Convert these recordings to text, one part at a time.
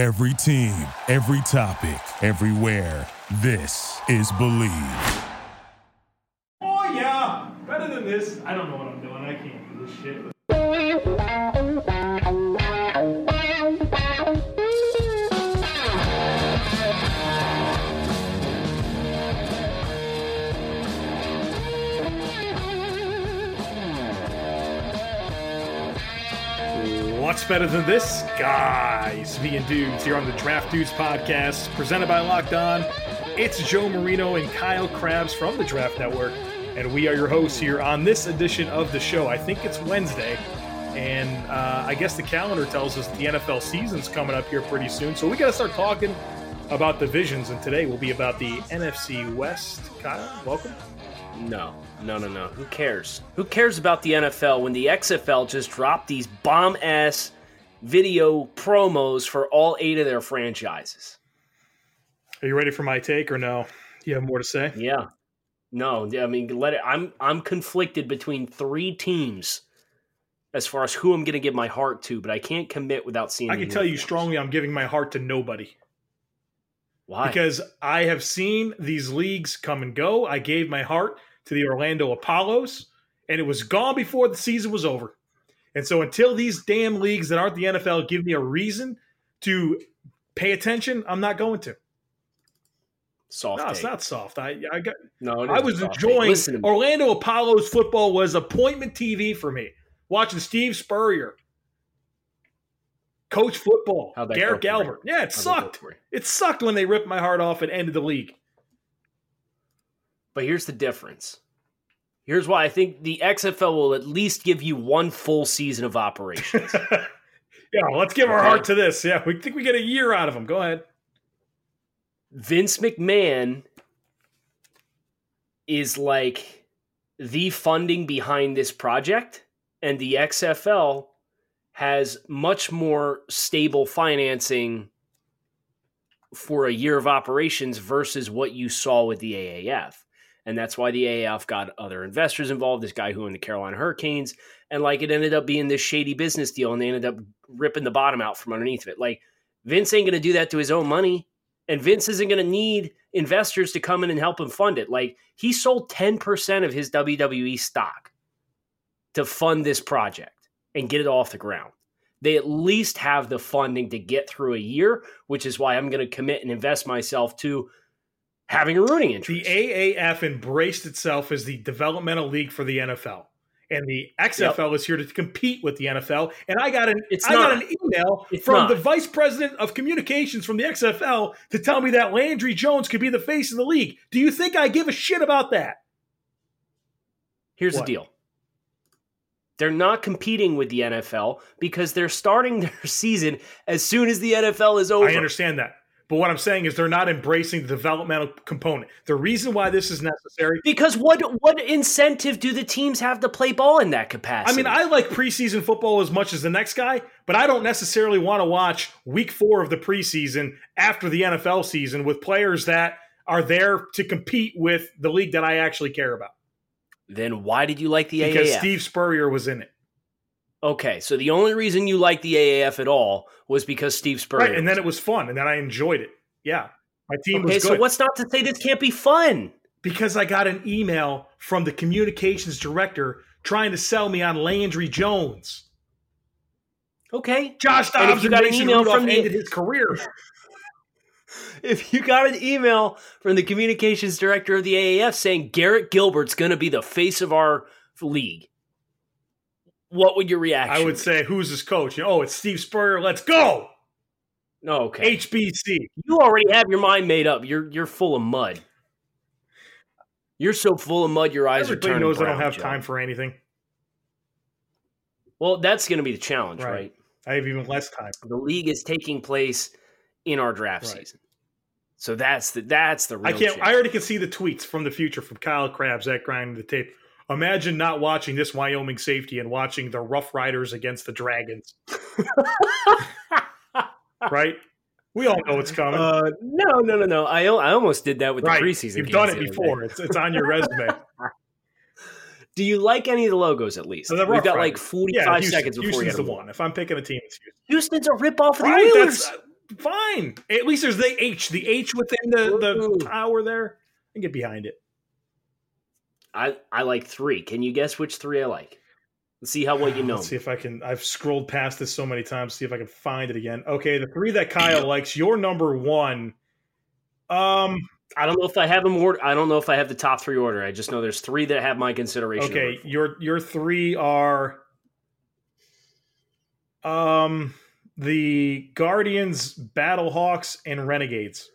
Every team, every topic, everywhere. This is Believe. Oh yeah, better than this. I don't know what I'm better than this, guys? Me and dudes here on the Draft Dudes podcast, presented by Locked On. It's Joe Marino and Kyle Crabbs from the Draft Network, and we are your hosts here on this edition of the show. I think it's Wednesday, and uh, I guess the calendar tells us the NFL season's coming up here pretty soon, so we got to start talking about divisions. And today will be about the NFC West. Kyle, welcome. No, no, no, no. Who cares? Who cares about the NFL when the XFL just dropped these bomb ass video promos for all eight of their franchises? Are you ready for my take, or no? You have more to say? Yeah. No, I mean, let it. I'm I'm conflicted between three teams as far as who I'm going to give my heart to, but I can't commit without seeing. I can tell you strongly, I'm giving my heart to nobody. Why? because I have seen these leagues come and go. I gave my heart to the Orlando Apollos, and it was gone before the season was over. And so, until these damn leagues that aren't the NFL give me a reason to pay attention, I'm not going to. soft. No, it's not soft. I, I got. No, I was enjoying Listen to me. Orlando Apollos football was appointment TV for me. Watching Steve Spurrier, coach football, How'd that Garrett go for you? Galbert. Yeah, it How'd sucked. It sucked when they ripped my heart off and ended the league. But here's the difference. Here's why I think the XFL will at least give you one full season of operations. yeah, let's give our heart to this. Yeah, we think we get a year out of them. Go ahead. Vince McMahon is like the funding behind this project, and the XFL has much more stable financing for a year of operations versus what you saw with the AAF. And that's why the AAF got other investors involved, this guy who owned the Carolina Hurricanes. And like it ended up being this shady business deal, and they ended up ripping the bottom out from underneath of it. Like Vince ain't going to do that to his own money and Vince isn't going to need investors to come in and help him fund it. Like he sold 10% of his WWE stock to fund this project and get it off the ground. They at least have the funding to get through a year, which is why I'm going to commit and invest myself to having a rooting interest. The. AAF embraced itself as the developmental league for the NFL. And the XFL is here to compete with the NFL. And I got an It's I got an email It's from not. the vice president of communications from the XFL to tell me that Landry Jones could be the face of the league. Do you think I give a shit about that? Here's What? the deal. They're not competing with the NFL because they're starting their season as soon as the NFL is over. I understand that. But what I'm saying is they're not embracing the developmental component. The reason why this is necessary Because what what incentive do the teams have to play ball in that capacity? I mean, I like preseason football as much as the next guy, but I don't necessarily want to watch week four of the preseason after the NFL season with players that are there to compete with the league that I actually care about. then why did you like the A? Because AAF? Steve Spurrier was in it. Okay, so the only reason you liked the AAF at all was because Steve Spurrier. Right. And then it was fun, and then I enjoyed it. Yeah. My team okay, was so what's not to say this can't be fun? because I got an email from the communications director trying to sell me on Landry Jones. Okay, Josh Dobbs and got an Mason email Rudolph from the- ended his career. if you got an email from the communications director of the AAF saying Garrett Gilbert's going to be the face of our league, what would your reaction? I would be? say, who's his coach? Oh, it's Steve Spurrier. Let's go. no. Okay, HBC. you already have your mind made up. You're you're full of mud. You're so full of mud, your eyes are Everybody turning knows I don't have Joe. time for anything. Well, that's going to be the challenge, Right. right. I have even less time. The league is taking place in our draft Right. season, so that's the that's the real. I can't. I already can see the tweets from the future from Kyle Crabbs at grinding the tape. Imagine not watching this Wyoming safety and watching the Rough Riders against the Dragons. right? We all know it's coming. Uh, no, no, no, no. I I almost did that with right. the preseason. You've done it before. It's, it's on your resume. Do you like any of the logos at least? So We've Rough got like 45 yeah, Houston, seconds before Houston's we the one. If I'm picking a team, it's Houston. Houston's a ripoff of the Right? Oilers. That's, fine. At least there's the H, the H within the Ooh. the tower there. I can get behind it. I I like three. Can you guess which three I like? Let's see how well you know. Let's see if I can. I've scrolled past this so many times. See if I can find it again. Okay, the three that Kyle likes. Your number one. Um. I don't know if I have them order. I don't know if I have the top three order. I just know there's three that have my consideration. Okay, your your three are. Um, the Guardians, Battlehawks, and Renegades.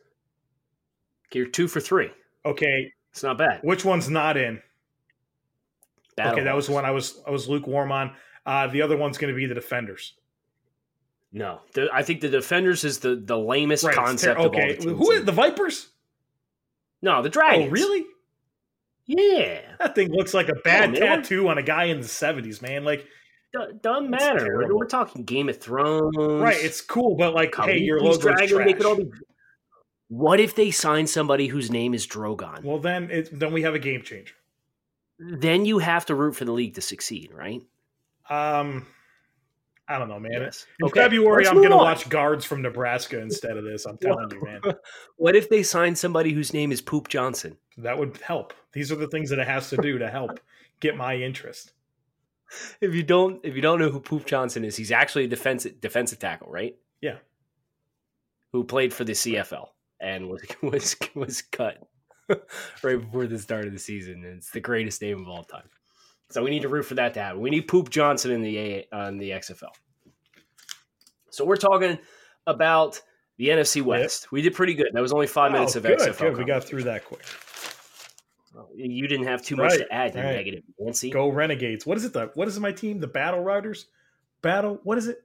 Okay, you're two for three. Okay, It's not bad. which one's not in? Okay, that was one I was I was lukewarm on. Uh, the other one's going to be the Defenders. No, the, I think the defenders is the the lamest Right. concept ter- of all. okay, The who the Vipers? No, the dragons. Oh, really? Yeah, That thing looks like a bad we're- tattoo on a guy in the seventies, man. Like, D- doesn't matter. We're, we're talking Game of Thrones, right? It's cool, but like, hey, your logo's dragon, trash. could all be- What if they sign somebody whose name is Drogon? Well, then it, then we have a game changer. then you have to root for the league to succeed, right? Um, I don't know, man. Yes. In Okay, February, let's I'm going to watch guards from Nebraska instead of this. I'm telling you, man. What if they sign somebody whose name is Poop Johnson? That would help. These are the things that it has to do to help get my interest. If you don't, if you don't know who Poop Johnson is, he's actually a defensive defensive tackle, right? Yeah. Who played for the CFL and was was was cut right before the start of the season. And it's the greatest name of all time. So we need to root for that to happen. We need Poop Johnson in the A on the XFL. So we're talking about the NFC West. We did pretty good. That was only five oh, minutes Oh, of good, XFL. good. We got through that quick. You didn't have too much to add, right. negative Nancy. Go Renegades. What is it? The what is it? My team, the Battle Riders, Battle. What is it?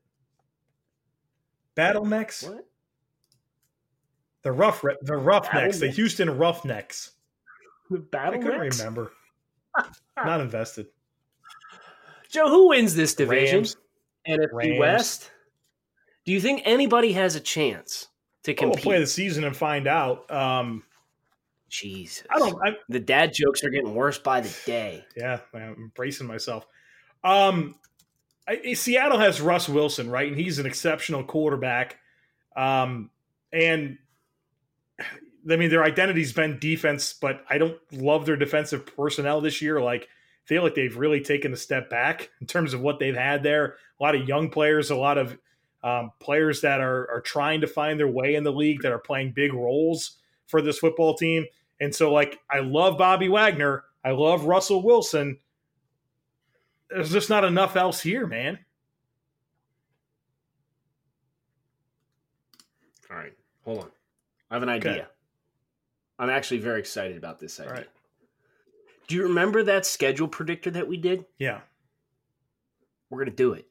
Battle Necks. What? The rough, Re- the Roughnecks, the Houston Roughnecks. The I battle couldn't Rex? remember. Not invested. Joe, who wins this division? Rams. NFC Rams. West. Do you think anybody has a chance to Oh, We'll play the season and find out. Um, Jesus, I don't. I, The dad jokes are getting worse by the day. yeah, I'm bracing myself. Um, I, Seattle has Russ Wilson, right, and he's an exceptional quarterback. Um, and I mean, their identity's been defense, but I don't love their defensive personnel this year. Like, feel like they've really taken a step back in terms of what they've had there. A lot of young players, a lot of um, players that are are trying to find their way in the league that are playing big roles for this football team. And so, like, I love Bobby Wagner. I love Russell Wilson. There's just not enough else here, man. All right, hold on. I have an idea. I'm actually very excited about this idea. Right. Do you remember that schedule predictor that we did? Yeah. We're gonna do it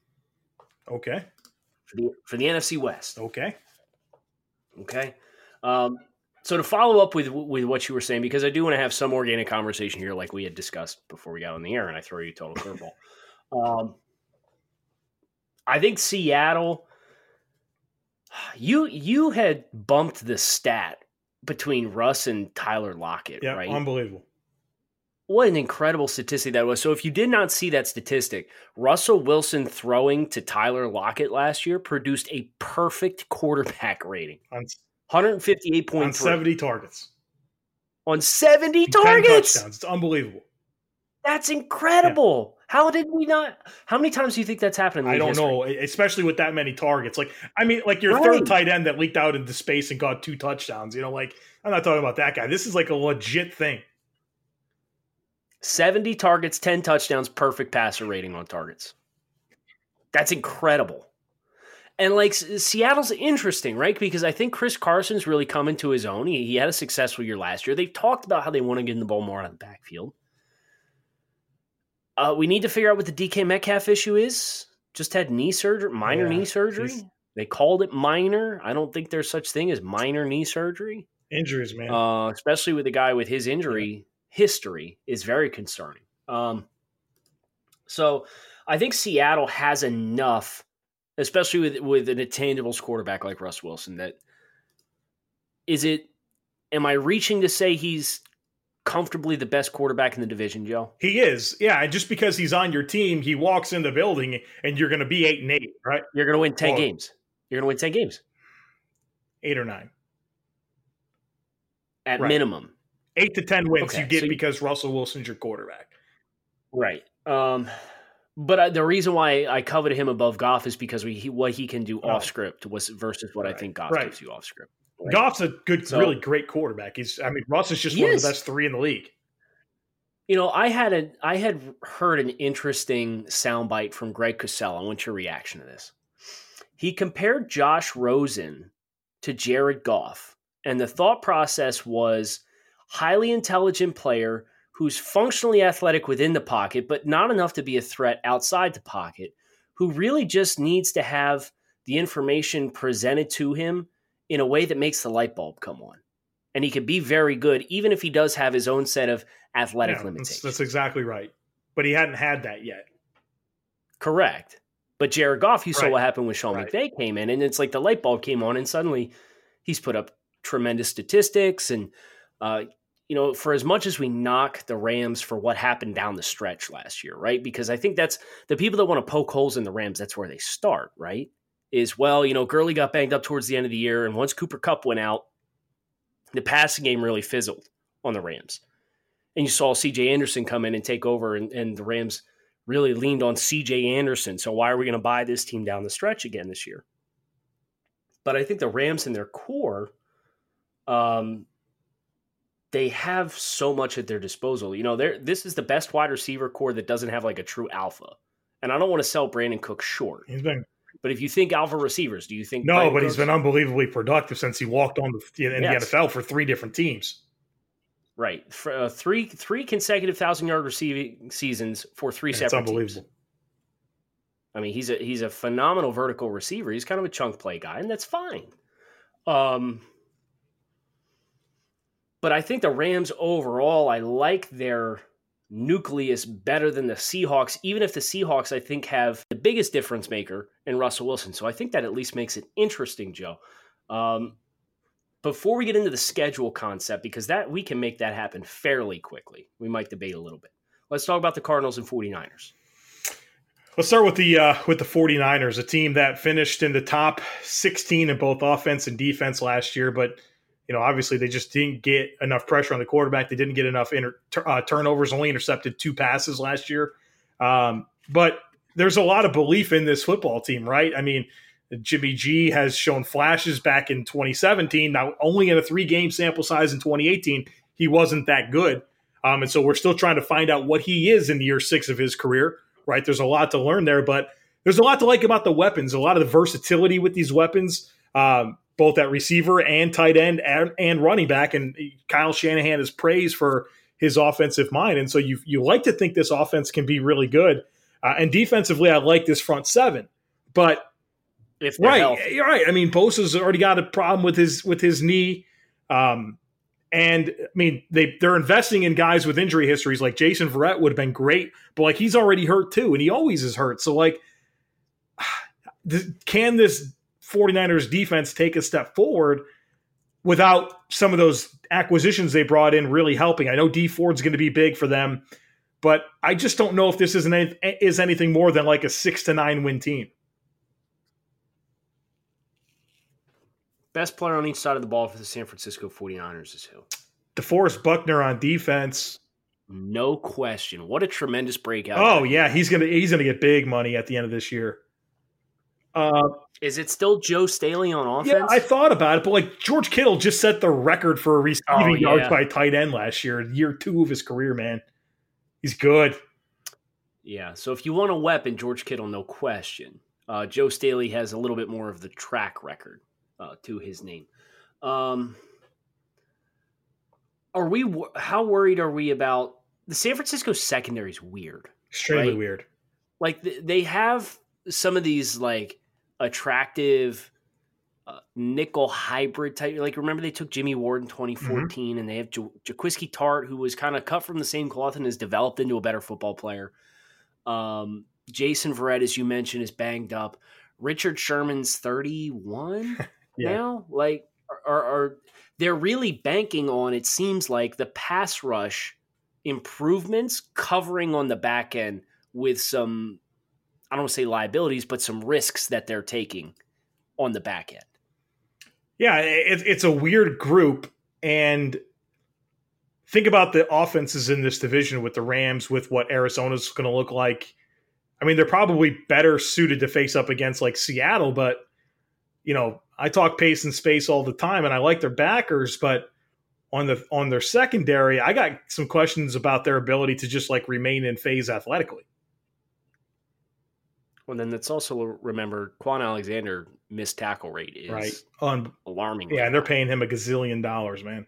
Okay. for the for the NFC West. Okay. Okay. Um, so to follow up with with what you were saying, because I do want to have some organic conversation here, like we had discussed before we got on the air, and I throw you a total curveball. um, I think Seattle. You you had bumped the stat between Russ and Tyler Lockett, Yeah. right? Unbelievable. what an incredible statistic that was. So if you did not see that statistic, Russell Wilson throwing to Tyler Lockett last year produced a perfect quarterback rating. On, 158.3 on 70 targets. on 70 targets. touchdowns. It's unbelievable. That's incredible. How did we not? How many times do you think that's happened? in I don't history? know, especially with that many targets. Like, I mean, like your Right. third tight end that leaked out into space and got two touchdowns. You know, like I'm not talking about that guy. This is like a legit thing. 70 targets, 10 touchdowns, perfect passer rating on targets. That's incredible. And like Seattle's interesting, right? Because I think Chris Carson's really come into his own. He, he had a successful year last year. They've talked about how they want to get in the ball more out of the backfield. Uh, we need to figure out what the DK Metcalf issue is. Just had knee surgery, minor Yeah, knee surgery. They called it minor. I don't think there's such thing as minor knee surgery Injuries, man. uh, especially with a guy with his injury history, is very concerning. Um, so I think Seattle has enough, especially with with an attainable quarterback like Russ Wilson. That is it. Am I reaching to say he's comfortably the best quarterback in the division, Joe? he is. Yeah, and just because he's on your team, he walks in the building and you're going to be eight and eight, right? You're going to win ten Well- games. You're going to win ten games. Eight or nine. At Right. minimum. Eight to ten wins Okay, you get so you- because Russell Wilson's your quarterback. Right. Um, but I, the reason why I coveted him above Goff is because we, he, what he can do Oh. off script was versus what I think Goff right. gives you off script. Right. Goff's a good, So- really great quarterback. He's, I mean, Russ is just one is. of the best three in the league. You know, I had a I had heard an interesting soundbite from Greg Cosell. I want your reaction to this. He compared Josh Rosen to Jared Goff, and the thought process was highly intelligent player who's functionally athletic within the pocket, but not enough to be a threat outside the pocket, who really just needs to have the information presented to him in a way that makes the light bulb come on. And he could be very good, even if he does have his own set of athletic Yeah, limitations. that's, that's exactly right. But he hadn't had that yet. Correct. But Jared Goff, you saw what happened when Sean Right. McVay came in, and it's like the light bulb came on, and suddenly he's put up tremendous statistics. And, uh, you know, for as much as we knock the Rams for what happened down the stretch last year, right? Because I think that's the people that want to poke holes in the Rams, that's where they start, right? Is, well, you know, Gurley got banged up towards the end of the year, and once Cooper Kupp went out, the passing game really fizzled on the Rams. And you saw CJ Anderson come in and take over, and, and the Rams really leaned on CJ Anderson. So why are we going to buy this team down the stretch again this year? But I think the Rams in their core, um, they have so much at their disposal. You know, this is the best wide receiver core that doesn't have like a true alpha. And I don't want to sell Brandin Cooks short, He's been but if you think alpha receivers, do you think no, Brandin but he's been unbelievably productive since he walked on the in Yes. the NFL for three different teams. right for, uh, three three consecutive thousand yard receiving seasons for three It's separate teams. I mean, he's a he's a phenomenal vertical receiver. He's kind of a chunk play guy, and that's fine. Um, but I think the Rams overall, I like their nucleus better than the Seahawks, even if the Seahawks, I think, have the biggest difference maker in Russell Wilson. So I think that at least makes it interesting, Joe. Um, before we get into the schedule concept, because that we can make that happen fairly quickly, we might debate a little bit. Let's talk about the Cardinals and 49ers. Let's start with the uh, with the 49ers, a team that finished in the top 16 in both offense and defense last year, but you know, obviously they just didn't get enough pressure on the quarterback. They didn't get enough inter- uh, turnovers. Only intercepted two passes last year. Um, but there's a lot of belief in this football team, right? I mean, Jimmy G has shown flashes back in 2017. Now, only in a three game sample size in 2018, he wasn't that good. Um, and so we're still trying to find out what he is in year six of his career, right? There's a lot to learn there, but there's a lot to like about the weapons, a lot of the versatility with these weapons, um, both at receiver and tight end and, and running back. And Kyle Shanahan is praised for his offensive mind. And so you, you like to think this offense can be really good. Uh, and defensively, I like this front seven. But If right, healthy. you're right. I mean, Bosa's already got a problem with his with his knee, um, and I mean they they're investing in guys with injury histories like Jason Verrett would have been great, but like he's already hurt too, and he always is hurt. So like, can this 49ers defense take a step forward without some of those acquisitions they brought in really helping? I know Dee Ford's going to be big for them, but I just don't know if this is an, is anything more than like a six to nine win team. Best player on each side of the ball for the San Francisco 49ers is who? DeForest Buckner on defense. No question. What a tremendous breakout. Oh yeah, he's gonna he's gonna get big money at the end of this year. Uh, Is it still Joe Staley on offense? yeah, I thought about it, but like George Kittle just set the record for receiving Oh, yards yeah. by tight end last year, year two of his career. Man, he's good. Yeah. So if you want a weapon, George Kittle, no question. Uh, Joe Staley has a little bit more of the track record uh, to his name. Um, are we? How worried are we about the San Francisco secondary? Is weird. Extremely Right. weird. like they have some of these like attractive uh, nickel hybrid type like remember they took jimmy ward in 2014 and they have ja- Jaquiski Tartt who was kind of cut from the same cloth and has developed into a better football player. Um, jason Verrett, as you mentioned is banged up. Richard sherman's 31 Yeah. now? Like are, are, are they're really banking on it seems like the pass rush improvements covering on the back end with some I don't say liabilities, but some risks that they're taking on the back end. Yeah, it, it's a weird group, and think about the offenses in this division with the Rams, with what Arizona's going to look like. I mean, they're probably better suited to face up against like Seattle, but you know, I talk pace and space all the time, and I like their backers, but on the on their secondary, I got some questions about their ability to just like remain in phase athletically. Well, then let's also remember Kwon Alexander missed tackle rate is right on alarming. Yeah, and they're paying him a gazillion dollars, man.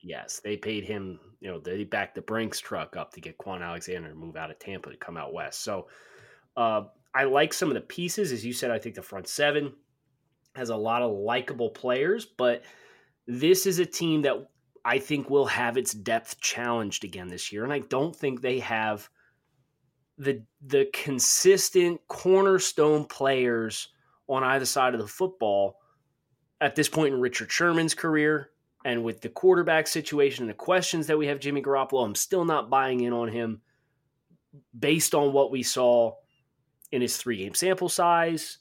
Yes, they paid him. You know, they backed the Brinks truck up to get Kwon Alexander to move out of Tampa to come out west. So, uh, I like some of the pieces, as you said. I think the front seven has a lot of likable players, but this is a team that I think will have its depth challenged again this year, and I don't think they have the the consistent cornerstone players on either side of the football at this point in Richard Sherman's career and with the quarterback situation and the questions that we have Jimmy Garoppolo, I'm still not buying in on him based on what we saw in his three game sample size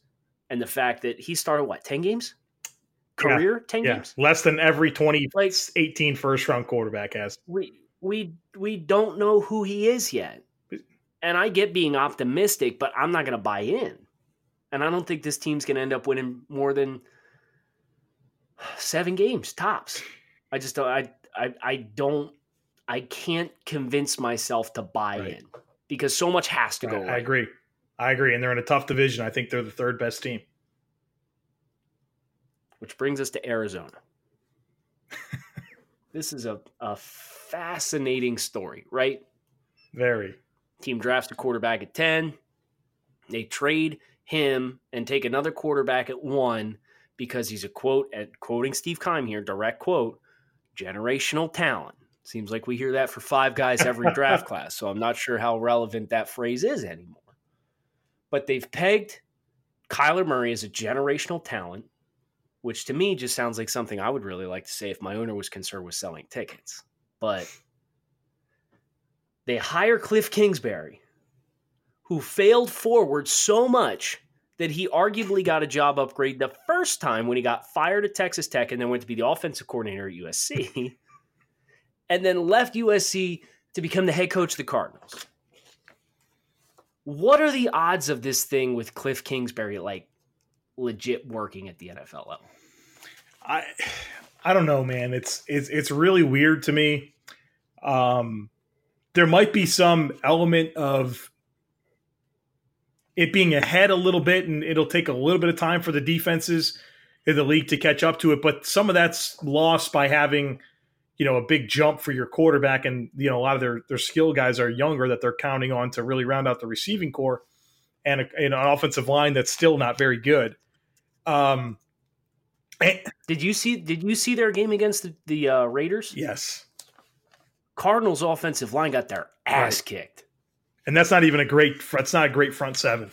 and the fact that he started what, 10 games? Career? Yeah, 10 yeah. games? Less than every 20, like, 18 first round quarterback has. We we we don't know who he is yet. And I get being optimistic, but I'm not going to buy in. And I don't think this team's going to end up winning more than seven games tops. I just don't. I I, I don't. I can't convince myself to buy Right. in because so much has to I, go. I agree. I agree. And they're in a tough division. I think they're the third best team. Which brings us to Arizona. this is a, a fascinating story, right? Very. Team drafts a quarterback at 10. They trade him and take another quarterback at one because he's a quote, at quoting Steve Keim here, direct quote, generational talent. Seems like we hear that for five guys every draft class. So I'm not sure how relevant that phrase is anymore. But they've pegged Kyler Murray as a generational talent, which to me just sounds like something I would really like to say if my owner was concerned with selling tickets. But they hire Cliff Kingsbury, who failed forward so much that he arguably got a job upgrade the first time when he got fired at Texas Tech and then went to be the offensive coordinator at USC, and then left USC to become the head coach of the Cardinals. What are the odds of this thing with Cliff Kingsbury like legit working at the NFL level? I I don't know, man. It's it's it's really weird to me. Um, there might be some element of it being ahead a little bit, and it'll take a little bit of time for the defenses in the league to catch up to it. But some of that's lost by having you know a big jump for your quarterback, and you know a lot of their their skill guys are younger that they're counting on to really round out the receiving core, and, a, and an offensive line that's still not very good. Um, and- Did you see? Did you see their game against the, the uh, Raiders? yes. Cardinals' offensive line got their ass Right. kicked. and that's not even a great. That's not a great front seven.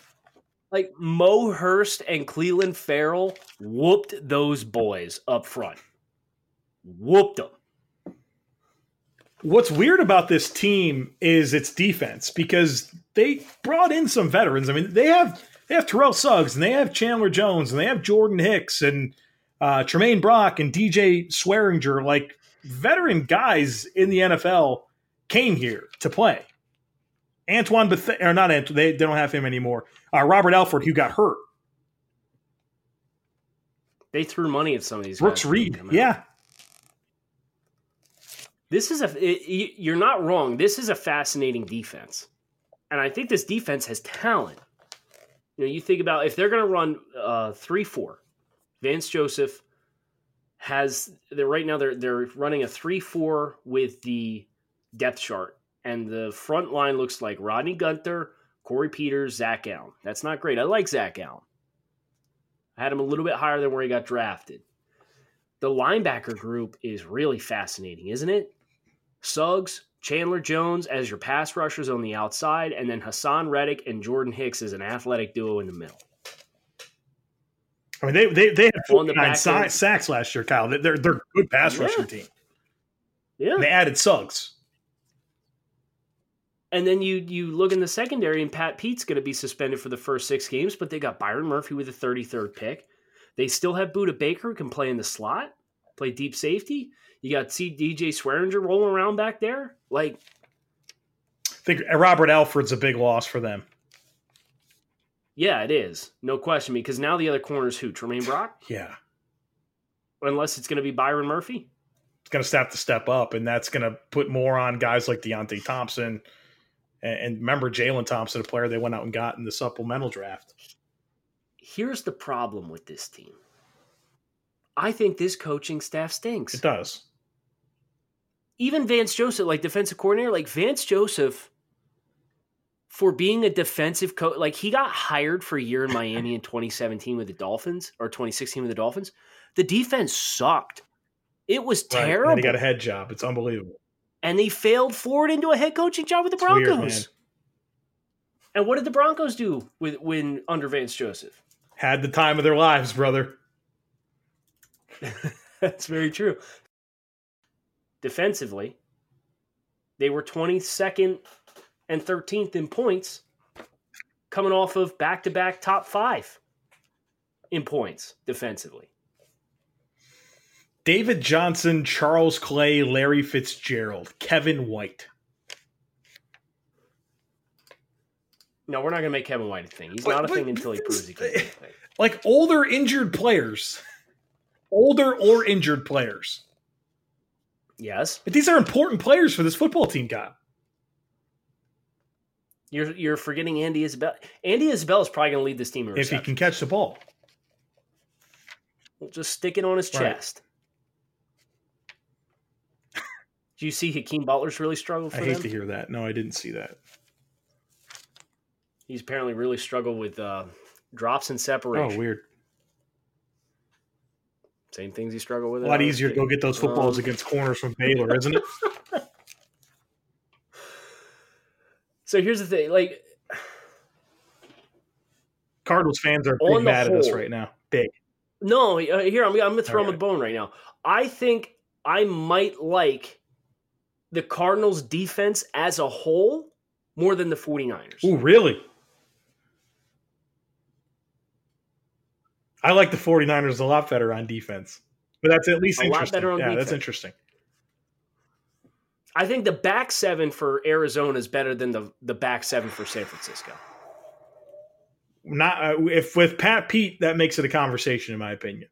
Like Mo Hurst and Clelin Ferrell whooped those boys up front. Whooped them. What's weird about this team is its defense because they brought in some veterans. I mean, they have they have Terrell Suggs and they have Chandler Jones and they have Jordan Hicks and uh, Tramaine Brock and DJ Swearinger. Like veteran guys in the NFL came here to play. Antoine Beth- or not Antoine, they, they don't have him anymore. Uh, Robert Alford, who got hurt. They threw money at some of these Brooks. Reed, yeah. This is a. It, you- you're not wrong. This is a fascinating defense, and I think this defense has talent. You know, you think about if they're going to run uh, three four, Vance Joseph has. They're right now they're they're running a three four with the depth chart, and the front line looks like Rodney Gunter, Corey Peters, Zach Allen. That's not great. I like Zach Allen. I had him a little bit higher than where he got drafted. The linebacker group is really fascinating, isn't it? Suggs, Chandler Jones as your pass rushers on the outside, and then Haason Reddick and Jordan Hicks as an athletic duo in the middle. I mean, they they, they had 49 sa- sacks last year, Kyle. They're they're a good pass Yeah. rushing team. Yeah. And they added Suggs. And then you you look in the secondary, and Pat Pete's going to be suspended for the first six games, but they got Byron Murphy with the 33rd pick. They still have Budda Baker who can play in the slot, play deep safety. You got C DJ Swearinger rolling around back there. Like I think Robert Alford's a big loss for them. Yeah, it is. No question. Because now the other corner is who? Tramaine Brock? Yeah. Unless it's going to be Byron Murphy? It's going to have to step up, and that's going to put more on guys like Deionte Thompson. And, and remember, Jalen Thompson, a player they went out and got in the supplemental draft. Here's the problem with this team I think this coaching staff stinks. It does. Even Vance Joseph, like defensive coordinator, like Vance Joseph for being a defensive coach. Like he got hired for a year in Miami in 2017 with the Dolphins or 2016 with the Dolphins. The defense sucked. It was terrible. Right. And he got a head job. It's unbelievable. And they failed forward into a head coaching job with the Broncos. Weird, and what did the Broncos do with when under Vance Joseph? Had the time of their lives, brother. That's very true. Defensively, they were 22nd and 13th in points, coming off of back to back top five in points defensively. David Johnson, Charles Clay, Larry Fitzgerald, Kevin White. No, we're not going to make Kevin White a thing. He's but, not a thing until he proves he can be a thing. Like older injured players, older or injured players. Yes, but these are important players for this football team, God. You're you're forgetting Andy Isabella. Andy Isabella is probably going to lead this team if he can catch the ball. We'll just stick it on his right. chest. Do you see Hakeem Butler's really struggled? I hate them? to hear that. No, I didn't see that. He's apparently really struggled with uh, drops and separation. Oh, weird. Same things he struggled with. A lot easier to go get those footballs um, against corners from Baylor, isn't it? So here's the thing, like Cardinals fans are big mad whole, at us right now. Big. No, uh, here I'm, I'm gonna throw right. him a bone right now. I think I might like the Cardinals defense as a whole more than the 49ers. Oh, really? I like the 49ers a lot better on defense. But that's at least a interesting. Lot better on yeah, defense. that's interesting. I think the back seven for Arizona is better than the the back seven for San Francisco. Not uh, if with Pat Pete, that makes it a conversation, in my opinion.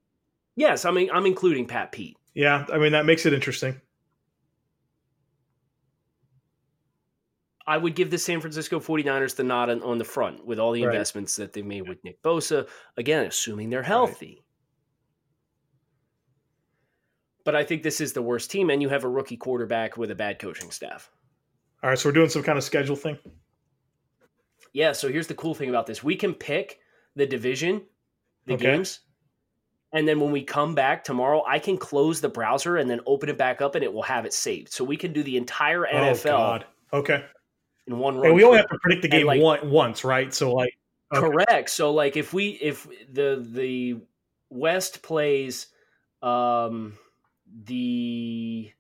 Yes, I mean I'm including Pat Pete. Yeah, I mean that makes it interesting. I would give the San Francisco 49ers the nod on, on the front with all the right. investments that they made with Nick Bosa. Again, assuming they're healthy. But I think this is the worst team, and you have a rookie quarterback with a bad coaching staff. All right, so we're doing some kind of schedule thing. Yeah. So here's the cool thing about this: we can pick the division, the okay. games, and then when we come back tomorrow, I can close the browser and then open it back up, and it will have it saved. So we can do the entire NFL. Oh, okay. In one run. And we only have to predict the game like, one, once, right? So like. Okay. Correct. So like if we if the the West plays um the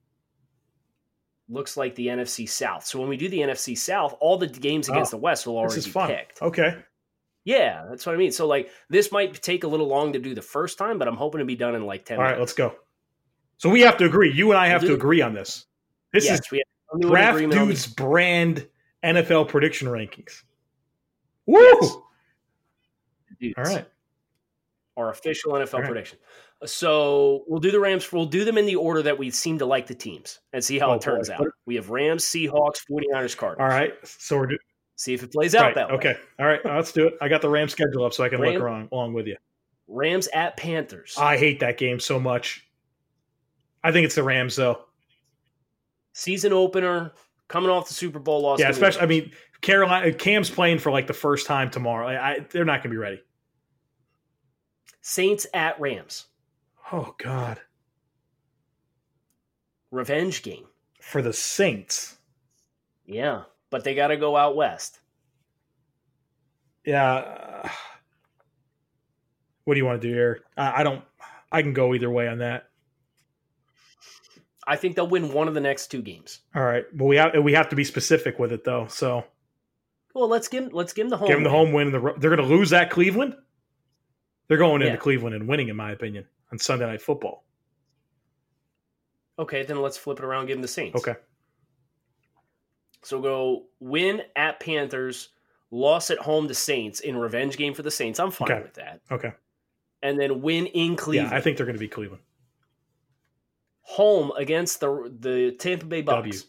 looks like the NFC South. So when we do the NFC South, all the games against oh, the West will already be fun. picked. Okay. Yeah, that's what I mean. So like this might take a little long to do the first time, but I'm hoping to be done in like 10 All right, let's go. So we have to agree. You and I have we'll to agree on this. This yes, is Draft Dudes brand NFL prediction rankings. Woo! Yes. All right. Our official NFL right. prediction. So we'll do the Rams. We'll do them in the order that we seem to like the teams and see how oh, it turns boy. out. We have Rams, Seahawks, 49ers, Cardinals. All right. So we're do- see if it plays out right. that way. Okay. All right. let's do it. I got the Rams schedule up so I can Ram- look around along with you. Rams at Panthers. I hate that game so much. I think it's the Rams though. Season opener, coming off the Super Bowl loss. Yeah, especially. I mean, Carolina. Cam's playing for like the first time tomorrow. I, I, they're not going to be ready. Saints at Rams. Oh God. Revenge game. For the Saints. Yeah, but they got to go out west. Yeah. Uh, what do you want to do here? I, I don't. I can go either way on that. I think they'll win one of the next two games. All right, but we have we have to be specific with it though. So, well, let's give let's give them the home. Give them the home win. The, they're going to lose at Cleveland. They're going into Yeah. Cleveland and winning, in my opinion, on Sunday Night Football. Okay, then let's flip it around. Give them the Saints. Okay. So go win at Panthers, loss at home to Saints in revenge game for the Saints. I'm fine Okay. with that. Okay. And then win in Cleveland. Yeah, I think they're going to be Cleveland. home against the the Tampa Bay Bucks. W.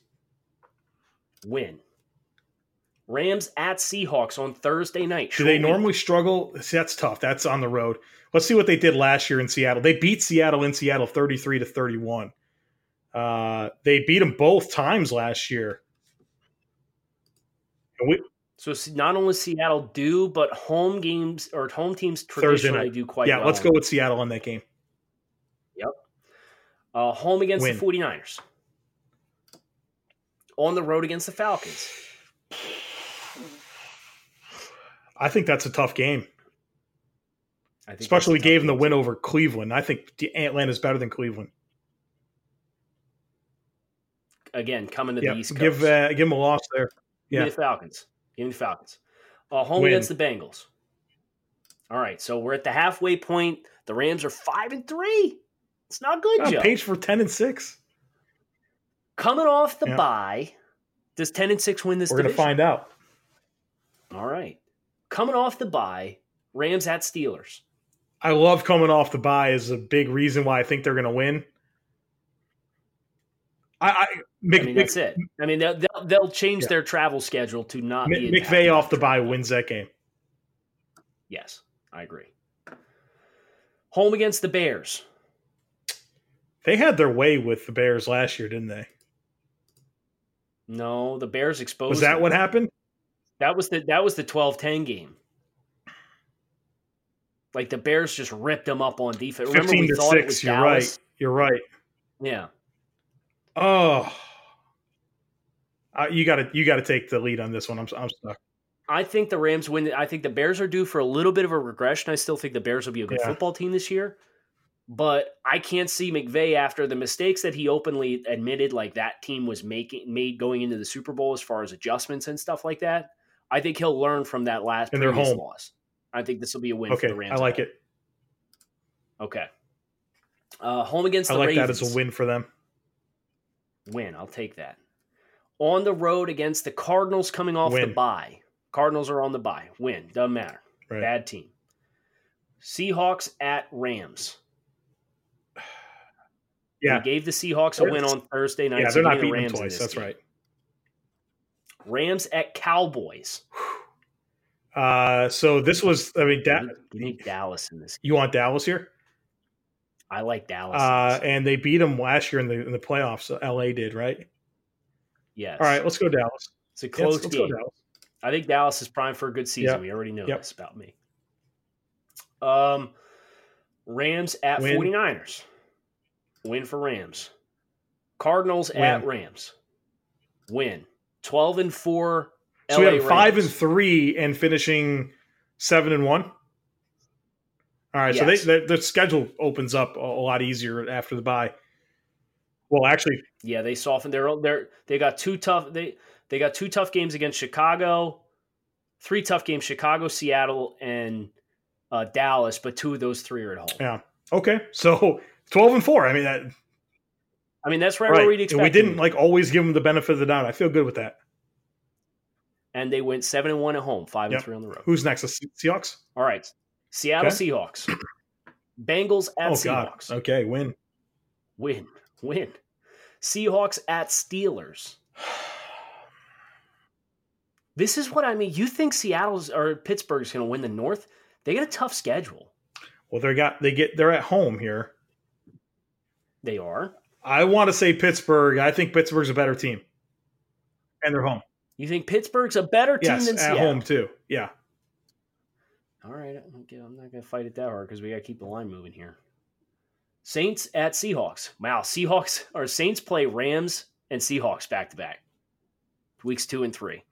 Win. Rams at Seahawks on Thursday night. Do they normally struggle? See, that's tough. That's on the road. Let's see what they did last year in Seattle. They beat Seattle in Seattle 33 to 31. Uh, they beat them both times last year. And we, So not only Seattle do, but home games or home teams traditionally do quite well. yeah, well. let's go with Seattle in that game. Uh, home against Win. the 49ers. On the road against the Falcons. I think that's a tough game, I think especially we that's a tough gave them the win over Cleveland. I think the Atlanta's better than Cleveland. Again, coming to the East Coast. give uh, give them a loss there. Give yeah. me the Falcons. Give me the Falcons. Uh, home Win. against the Bengals. All right, so we're at the halfway point. The Rams are five and three. It's not good, Joe. page for ten and six. Coming off the Yeah. bye, does ten and six win this We're going to find out. All right, coming off the bye, Rams at Steelers. I love coming off the bye is a big reason why I think they're going to win. I, I, Mc, I mean, Mc- that's it. I mean, they'll they'll, they'll change Yeah. their travel schedule to not Mc- be McVay off the bye wins that game. Yes, I agree. Home against the Bears. They had their way with the Bears last year, didn't they? No, the Bears exposed. Was that them. what happened? That was the that was the 12-10 game. Like the Bears just ripped them up on defense. Remember Fifteen we to thought it was six. You're Dallas? right. You're right. Yeah. Oh, uh, you got to you got to take the lead on this one. I'm I'm stuck. I think the Rams win. I think the Bears are due for a little bit of a regression. I still think the Bears will be a good Yeah. football team this year. But I can't see McVay after the mistakes that he openly admitted, like that team was making made going into the Super Bowl as far as adjustments and stuff like that. I think he'll learn from that last And previous home. loss. I think this will be a win Okay, for the Rams. I like it. Okay. Uh, home against. I the like Ravens. that as a win for them. Win. I'll take that. On the road against the Cardinals coming off the bye. Cardinals are on the bye. Win. Doesn't matter. Right. Bad team. Seahawks at Rams. Yeah. We gave the Seahawks a win on Thursday night. Yeah, so they're not the beating Rams twice. That's game. right. Rams at Cowboys. Uh, so this was. I mean, da- give me Dallas in this. you want Dallas here? I like Dallas. Uh, and they beat them last year in the in the playoffs. So LA did right. yes. All right, let's go Dallas. It's a close go game. Dallas. I think Dallas is primed for a good season. Yep. We already know Yep. this about me. Um, Rams at Win. 49ers. Win for Rams. Cardinals at Rams. Win. 12 and 4. So we LA have five and three and finishing seven and one. All right, Yes. so they, the schedule opens up a, a lot easier after the bye. Well, actually, Yeah, they softened their own. their they got two tough they they got two tough games against Chicago, three tough games Chicago, Seattle and uh, Dallas, but two of those three are at home. yeah, okay. So twelve and four. I mean, that, I mean, that's right, right. where we'd And we didn't like always give them the benefit of the doubt. I feel good with that. and they went seven and one at home, five Yep. and three on the road. Who's next? The Seahawks. All right. Seattle Okay. Seahawks. Bengals at oh Seahawks. God. Okay, win. Win. Win. Seahawks at Steelers. This is what I mean. You think Seattle's or Pittsburgh's going to win the North? They got a tough schedule. Well, they got they get they're at home here. They are. I want to say Pittsburgh. I think Pittsburgh's a better team, and they're home. You think Pittsburgh's a better team Yes, than at Seattle? home too. Yeah. All right. Okay, I'm not going to fight it that hard because we got to keep the line moving here. Saints at Seahawks. Wow. Seahawks or Saints play Rams and Seahawks back to back. Weeks two and three.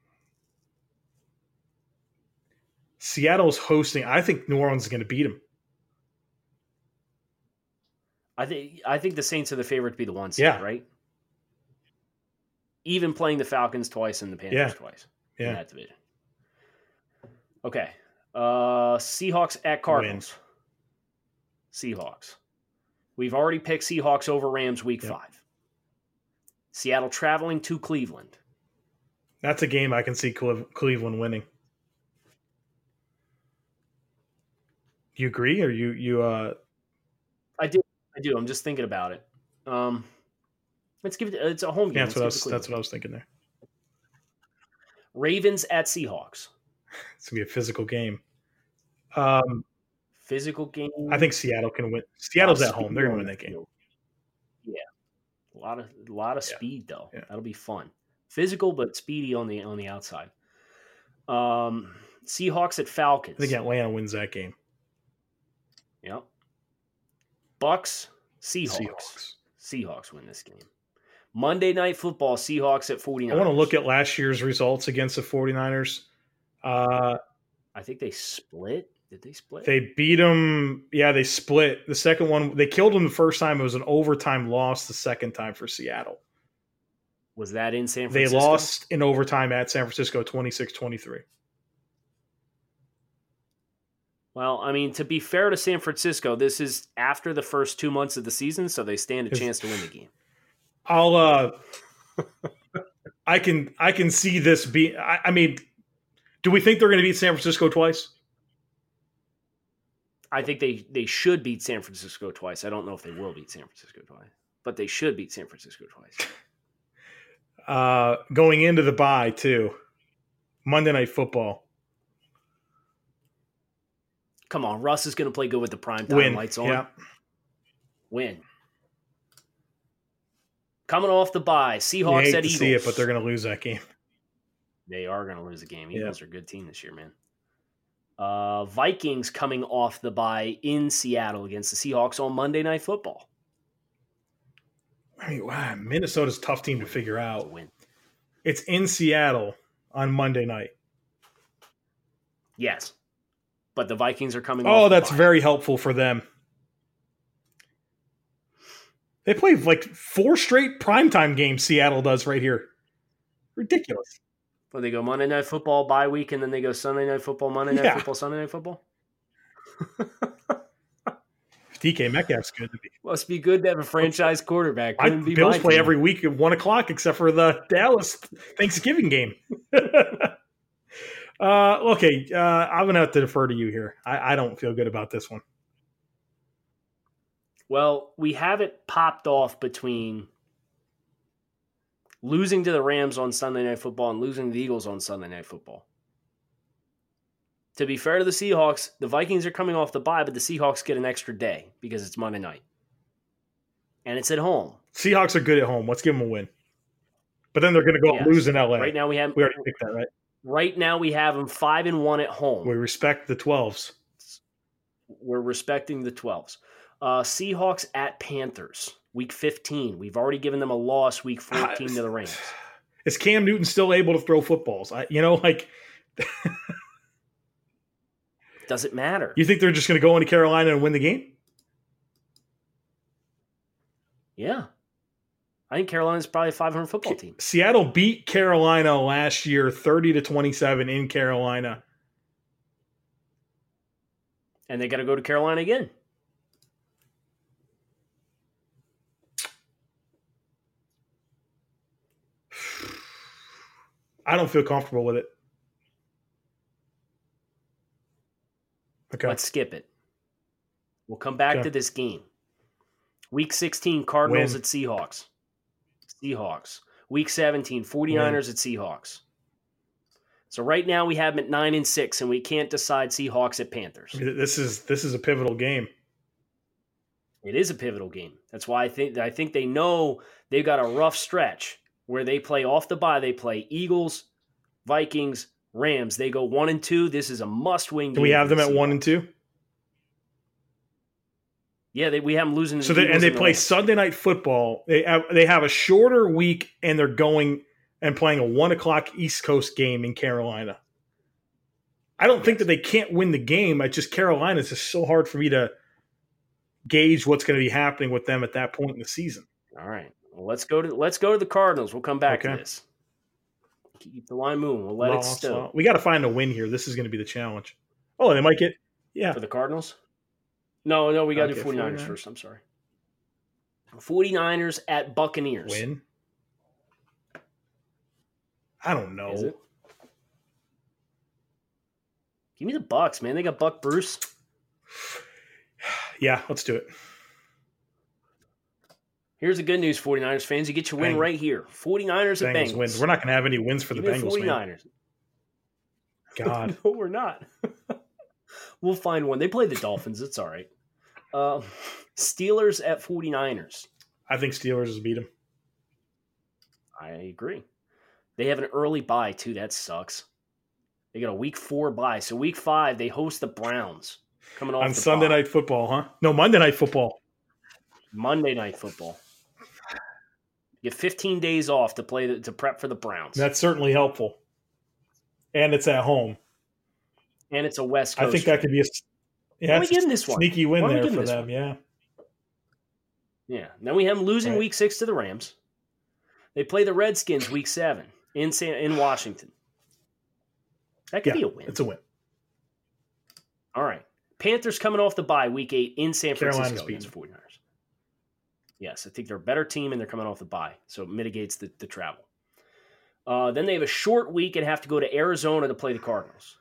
Seattle's hosting. I think New Orleans is going to beat them. I think I think the Saints are the favorite to be the one seed, Yeah. right? Even playing the Falcons twice and the Panthers Yeah. twice in that division. Okay. Uh Seahawks at Cardinals. Seahawks. We've already picked Seahawks over Rams week Yep. five. Seattle traveling to Cleveland. That's a game I can see Cleveland winning. You agree, or you you uh. I do. I'm just thinking about it. Um, let's give it. It's a home game. yeah, that's what I was that's what I was thinking there. Ravens at Seahawks. It's gonna be a physical game. Um, Physical game. I think Seattle can win. Seattle's at home; they're gonna win that game. Yeah, a lot of a lot of Yeah. speed though. Yeah. That'll be fun. Physical but speedy on the on the outside. Um, Seahawks at Falcons. I think Atlanta wins that game. Yep. Bucks. Seahawks. Seahawks. Seahawks win this game. Monday Night Football. Seahawks at 49. I want to look at last year's results against the 49ers. Uh, I think they split. Did they split? they beat them. Yeah, they split. The second one, they killed them the first time. It was an overtime loss the second time for Seattle. Was that in San Francisco? They lost in overtime at San Francisco 26 23. Well, I mean, to be fair to San Francisco, this is after the first two months of the season, so they stand a chance to win the game. I'll, uh, I can, I can see this be, I, I mean, do we think they're going to beat San Francisco twice? I think they they should beat San Francisco twice. I don't know if they will beat San Francisco twice, but they should beat San Francisco twice. Uh, going into the bye, too. Monday Night Football. Come on, Russ is going to play good with the prime time Win. lights on. Yeah. Win. Coming off the bye, Seahawks hate at to Eagles. see it, but they're going to lose that game. They are going to lose a game. Yeah. Eagles are a good team this year, man. Uh, Vikings coming off the bye in Seattle against the Seahawks on Monday Night Football. I mean, wow, Minnesota's a tough team to figure out. win. It's in Seattle on Monday night. Yes, but the Vikings are coming. Oh, that's very helpful for them. They play like four straight primetime games. Seattle does right here. Ridiculous. Well, they go Monday Night Football bye week, and then they go Sunday Night Football, Monday Night Yeah. Football, Sunday Night Football. DK Metcalf's good to be. Must be good to have a franchise quarterback. I, Bills play team. every week at one o'clock, except for the Dallas Thanksgiving game. uh, okay, uh, I'm gonna have to defer to you here. I, I don't feel good about this one. Well, we have it popped off between losing to the Rams on Sunday Night Football and losing to the Eagles on Sunday Night Football. To be fair to the Seahawks, the Vikings are coming off the bye, but the Seahawks get an extra day because it's Monday night. And it's at home. Seahawks are good at home. Let's give them a win. But then they're going to go Yes. lose in LA. Right now we have we already picked that, right? Right now we have them 5 and 1 at home. We respect the 12s. We're respecting the 12s. Uh, Seahawks at Panthers, week 15. We've already given them a loss week 14 to the Rams. Is Cam Newton still able to throw footballs? I, you know, like Does it matter? you think they're just going to go into Carolina and win the game? Yeah. I think Carolina's probably a 500 football team. Seattle beat Carolina last year 30 to 27 in Carolina. And they got to go to Carolina again. I don't feel comfortable with it. Okay. Let's skip it. We'll come back Okay. to this game. Week 16, Cardinals Win. at Seahawks. Seahawks. Week 17, 49ers at Seahawks. So right now we have them at 9 and 6 and we can't decide Seahawks at Panthers. This is this is a pivotal game. It is a pivotal game. That's why I think I think they know they've got a rough stretch where they play off the bye. They play Eagles, Vikings, Rams. They go one and two. This is a must-win. Do we have them the at one and two? Yeah, they, we have them losing. So the they, and they the play Rams. Sunday night football. They have, they have a shorter week, and they're going and playing a one o'clock East Coast game in Carolina. I don't think that they can't win the game. I just Carolina's just so hard for me to gauge what's going to be happening with them at that point in the season. All right. Well, let's go to let's go to the Cardinals. We'll come back Okay. to this. Keep the line moving. We'll let it Loss, stow uh, we got to find a win here. This is going to be the challenge. Oh, they might get yeah. for the Cardinals. No, no, we got to Okay, do 49ers 49ers. first. I'm sorry. 49ers at Buccaneers. Win. I don't know. Is it? Give me the Bucks, man. They got Buck Bruce. Yeah, let's do it. Here's the good news, 49ers fans. You get your win Bang. right here. 49ers at Bengals Bengals. wins. We're not going to have any wins for the Give me Bengals, man. 49ers. God. no, we're not. we'll find one. They play the Dolphins. It's all right. Um, Steelers at 49ers. I think Steelers has beat them. I agree. They have an early bye, too. That sucks. They got a week four bye. So week five, they host the Browns coming off On Sunday bye. Night Football, huh? No, Monday Night Football. Monday night football. You get 15 days off to play the, to prep for the Browns, That's certainly helpful. And it's at home. And it's a West Coast. I think that could be a yeah, we it's a give 'em this one? sneaky win there for them. one? Yeah. Yeah. Then we have them losing Right. week six to the Rams. They play the Redskins week seven in San, in Washington. That could Yeah, be a win. It's a win. All right. Panthers coming off the bye week eight in San Carolina's Francisco against 49ers. Yes, I think they're a better team and they're coming off the bye, so it mitigates the, the travel. Uh, then they have a short week and have to go to Arizona to play the Cardinals.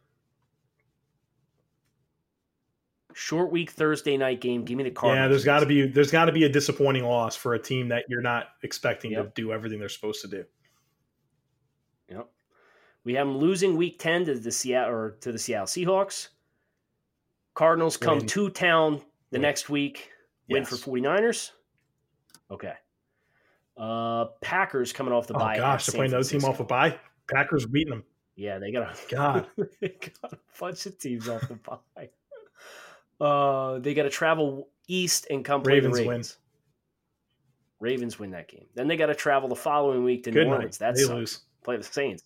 Short week Thursday night game. Give me the Cardinals. Yeah, there's got to be there's got to be a disappointing loss for a team that you're not expecting to do everything they're supposed to do. Yep. We have them losing week 10 to the Seattle or to the Seattle Seahawks. Cardinals come Win. to town the Win. next week. Win Yes. for 49ers. Okay. Uh Packers coming off the Oh bye. gosh, they're playing another team off a bye. Packers beating them. Yeah, they got a God. they got a bunch of teams off the bye. Uh they got to travel east and come play Ravens the win. Ravens. Ravens win that game. Then they got to travel the following week to Good New night. Orleans. That's they lose. play the Saints.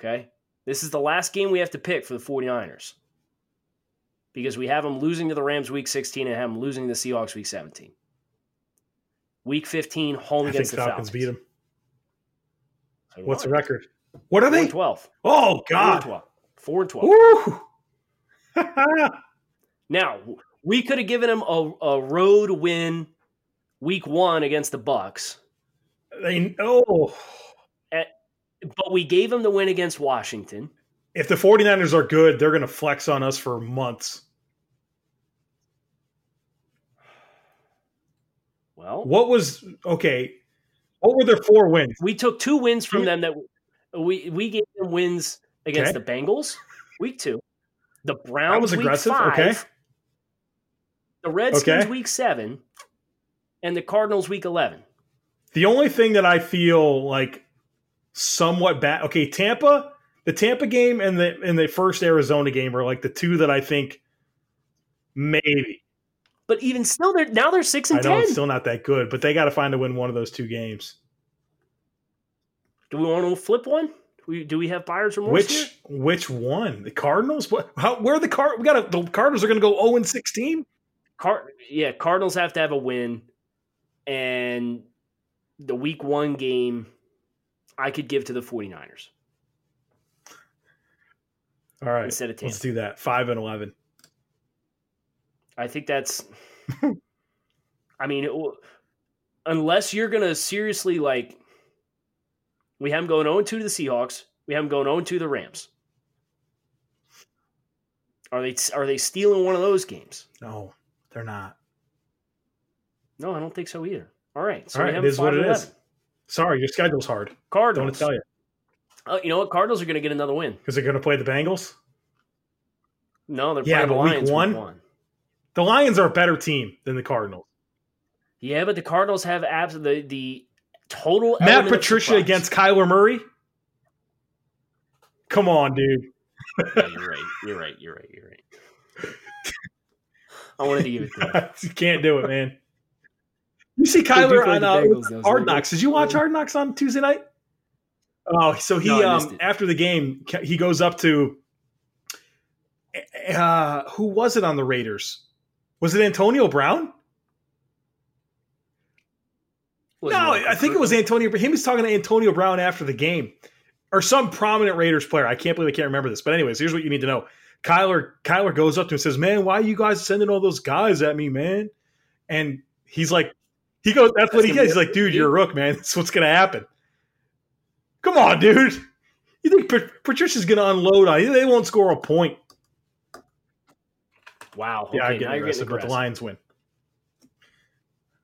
Okay. This is the last game we have to pick for the 49ers because we have them losing to the Rams week 16 and have them losing to the Seahawks week 17. Week 15, home I think against the Falcons Falcons. beat them. So What's the record? What are Four they? and 12. Oh Four and God. 12. Four and 12. Now, we could have given them a, a road win week one against the Bucks, they oh but we gave them the win against Washington. if the 49ers are good, they're going to flex on us for months. Well, What was okay? What were their four wins? we took two wins from them that we we gave them wins against Okay. the Bengals week two, the Browns was week aggressive, five, okay. The Redskins Okay. week seven, and the Cardinals week eleven. The only thing that I feel like somewhat bad. Okay, Tampa, the Tampa game and the and the first Arizona game are like the two that I think maybe. But even still, they're now they're six I and know ten. it's still not that good, but they got to find a win one of those two games. do we want to flip one? Do we, do we have buyers remorse Which here? which one? The Cardinals? What? How? Where are the Card? We got the Cardinals are going to go zero and sixteen. Car- yeah, Cardinals have to have a win, and the week one game I could give to the 49ers All right, instead of Tampa. let's do that. Five and eleven. I think that's. I mean, will- unless you're gonna seriously like, we have them going 0 2 to the Seahawks. We have them going 0 2 to the Rams. Are they are they stealing one of those games? No, they're not. No, I don't think so either. All right, so All have it is what 5 it and is. Sorry, your schedule's hard. Cardinals. Don't want to tell you Oh, you know what? Cardinals are going to get another win. because they're going to play the Bengals. No, they're Yeah, playing the but week Lions one? week one. The Lions are a better team than the Cardinals. Yeah, but the Cardinals have abs- the the total Matt Patricia against Kyler Murray. Come on, dude. Yeah, you're right. You're right. You're right. You're right. I wanted to give it to you. you can't do it, man. You see do Kyler play on uh, Bengals, Hard Knocks. Did you watch Hard Knocks on Tuesday night? Oh, so he No, um after the game he goes up to uh who was it on the Raiders? Was it Antonio Brown? Was no, I think it was Antonio. He was talking to Antonio Brown after the game, or some prominent Raiders player. I can't believe I can't remember this. But anyways, here's what you need to know: Kyler Kyler goes up to him and says, "Man, why are you guys sending all those guys at me, man?" And he's like, he goes, "That's, what he gets." He's like, "Dude, you're a rook, man. That's what's gonna happen." Come on, dude. You think Patricia's gonna unload on you? They won't score a point. Wow. Yeah, Okay, I get aggressive, but the. Lions win.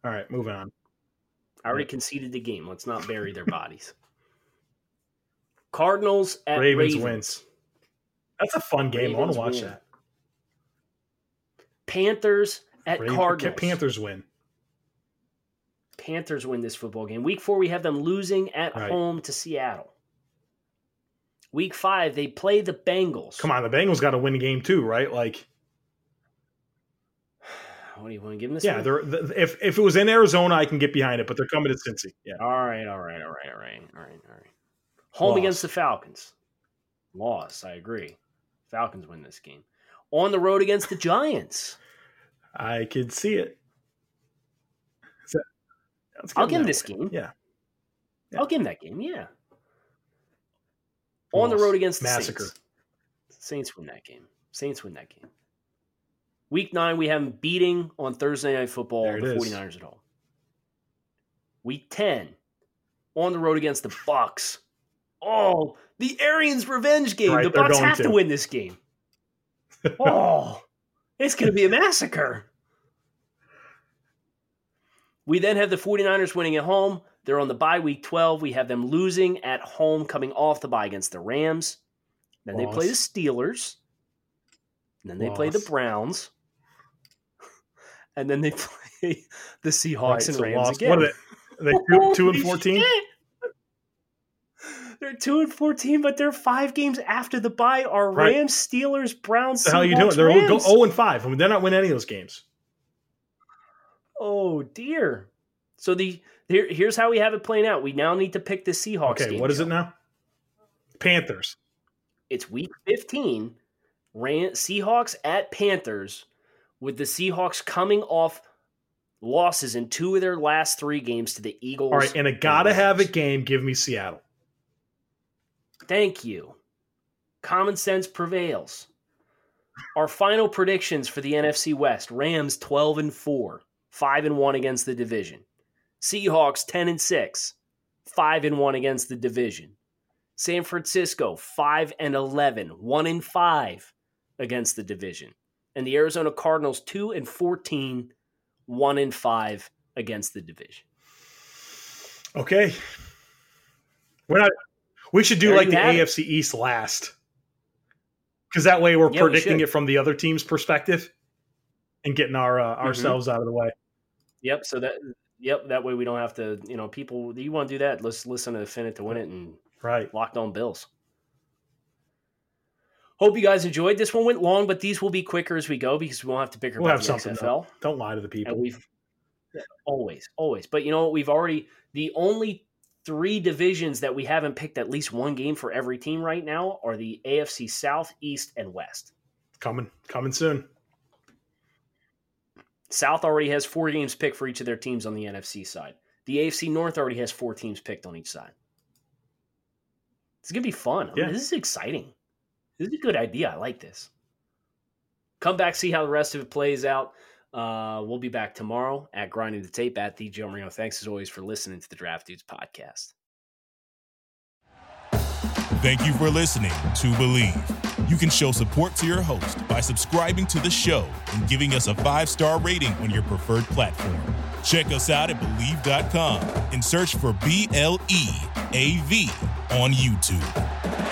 All right, moving on. I already conceded the game. Let's not bury their bodies. Cardinals at Ravens Ravens. wins. That's a fun game. I want to watch win. that. Panthers at Raven- Cardinals. Panthers win. Panthers win this football game. Week four, we have them losing at Right. home to Seattle. Week five, they play the Bengals. Come on, the Bengals got to win the game too, right? Like, What do you want to give them this? yeah, they're the, if if it was in Arizona, I can get behind it, but they're coming to Cincy. Yeah, All right, all right, all right, all right, all right, all right. Home Loss. against the Falcons. Loss, I agree. Falcons win this game. On the road against the Giants. I could see it. let's I'll give him this way. game. Yeah, Yeah. I'll give him that game, yeah. On the road against the Massacre. Saints. Saints win that game. Saints win that game. Week nine, we have them beating on Thursday Night Football the is. 49ers at home. Week 10, on the road against the Bucks. Oh, the Arians revenge game. Right, the Bucks have to. to. win this game. Oh, it's going to be a massacre. We then have the 49ers winning at home. They're on the bye week 12. We have them losing at home coming off the bye against the Rams. Then they play the Steelers. Then they play the Browns. And then they play the Seahawks Right, and so Rams lost. again. What are they? Are they two, two and fourteen? shit. They're two and fourteen, but they're five games after the bye. Are Right. Rams, Steelers, Browns, hell are you doing? They're go zero oh and five. I mean, they're not winning any of those games. Oh dear. So the here, here's how we have it playing out. We now need to pick the Seahawks. Okay, what is Joe. it now? Panthers. It's week 15. Ran, Seahawks at Panthers, with the Seahawks coming off losses in two of their last three games to the Eagles. All right, and a gotta have it game. Give me Seattle. Thank you. Common sense prevails. Our final predictions for the NFC West: Rams 12 and 4, 5 and 1 against the division. Seahawks 10 and 6, 5 and 1 against the division. San Francisco 5 and 11, 1 and 5 against the division. And the Arizona Cardinals 2 and 14, 1 and 5 against the division. Okay. We're not. We should do There like the have it. AFC East last, because that way we're Yeah, predicting should. it from the other team's perspective and getting our uh, Mm-hmm. ourselves out of the way. Yep. So that yep, that way we don't have to, you know, people you want to do that, let's listen to Fin It to win it and Right. locked on Bills. Hope you guys enjoyed. This one went long, but these will be quicker as we go because we won't have to bicker We'll about have the something. XFL. though. Don't lie to the people. And we've always, always. But you know what? We've already the only three divisions that we haven't picked at least one game for every team right now are the AFC South, East, and West. Coming, coming soon. South already has four games picked for each of their teams on the NFC side. The AFC North already has four teams picked on each side. It's gonna be fun. I mean, Yeah. this is exciting. This is a good idea. I like this. Come back, see how the rest of it plays out. Uh, we'll be back tomorrow at Grinding the Tape at the Joe Marino. Thanks as always for listening to the Draft Dudes podcast. Thank you for listening to Bleav. You can show support to your host by subscribing to the show and giving us a five star rating on your preferred platform. Check us out at Bleav.com and search for B L E A V on YouTube.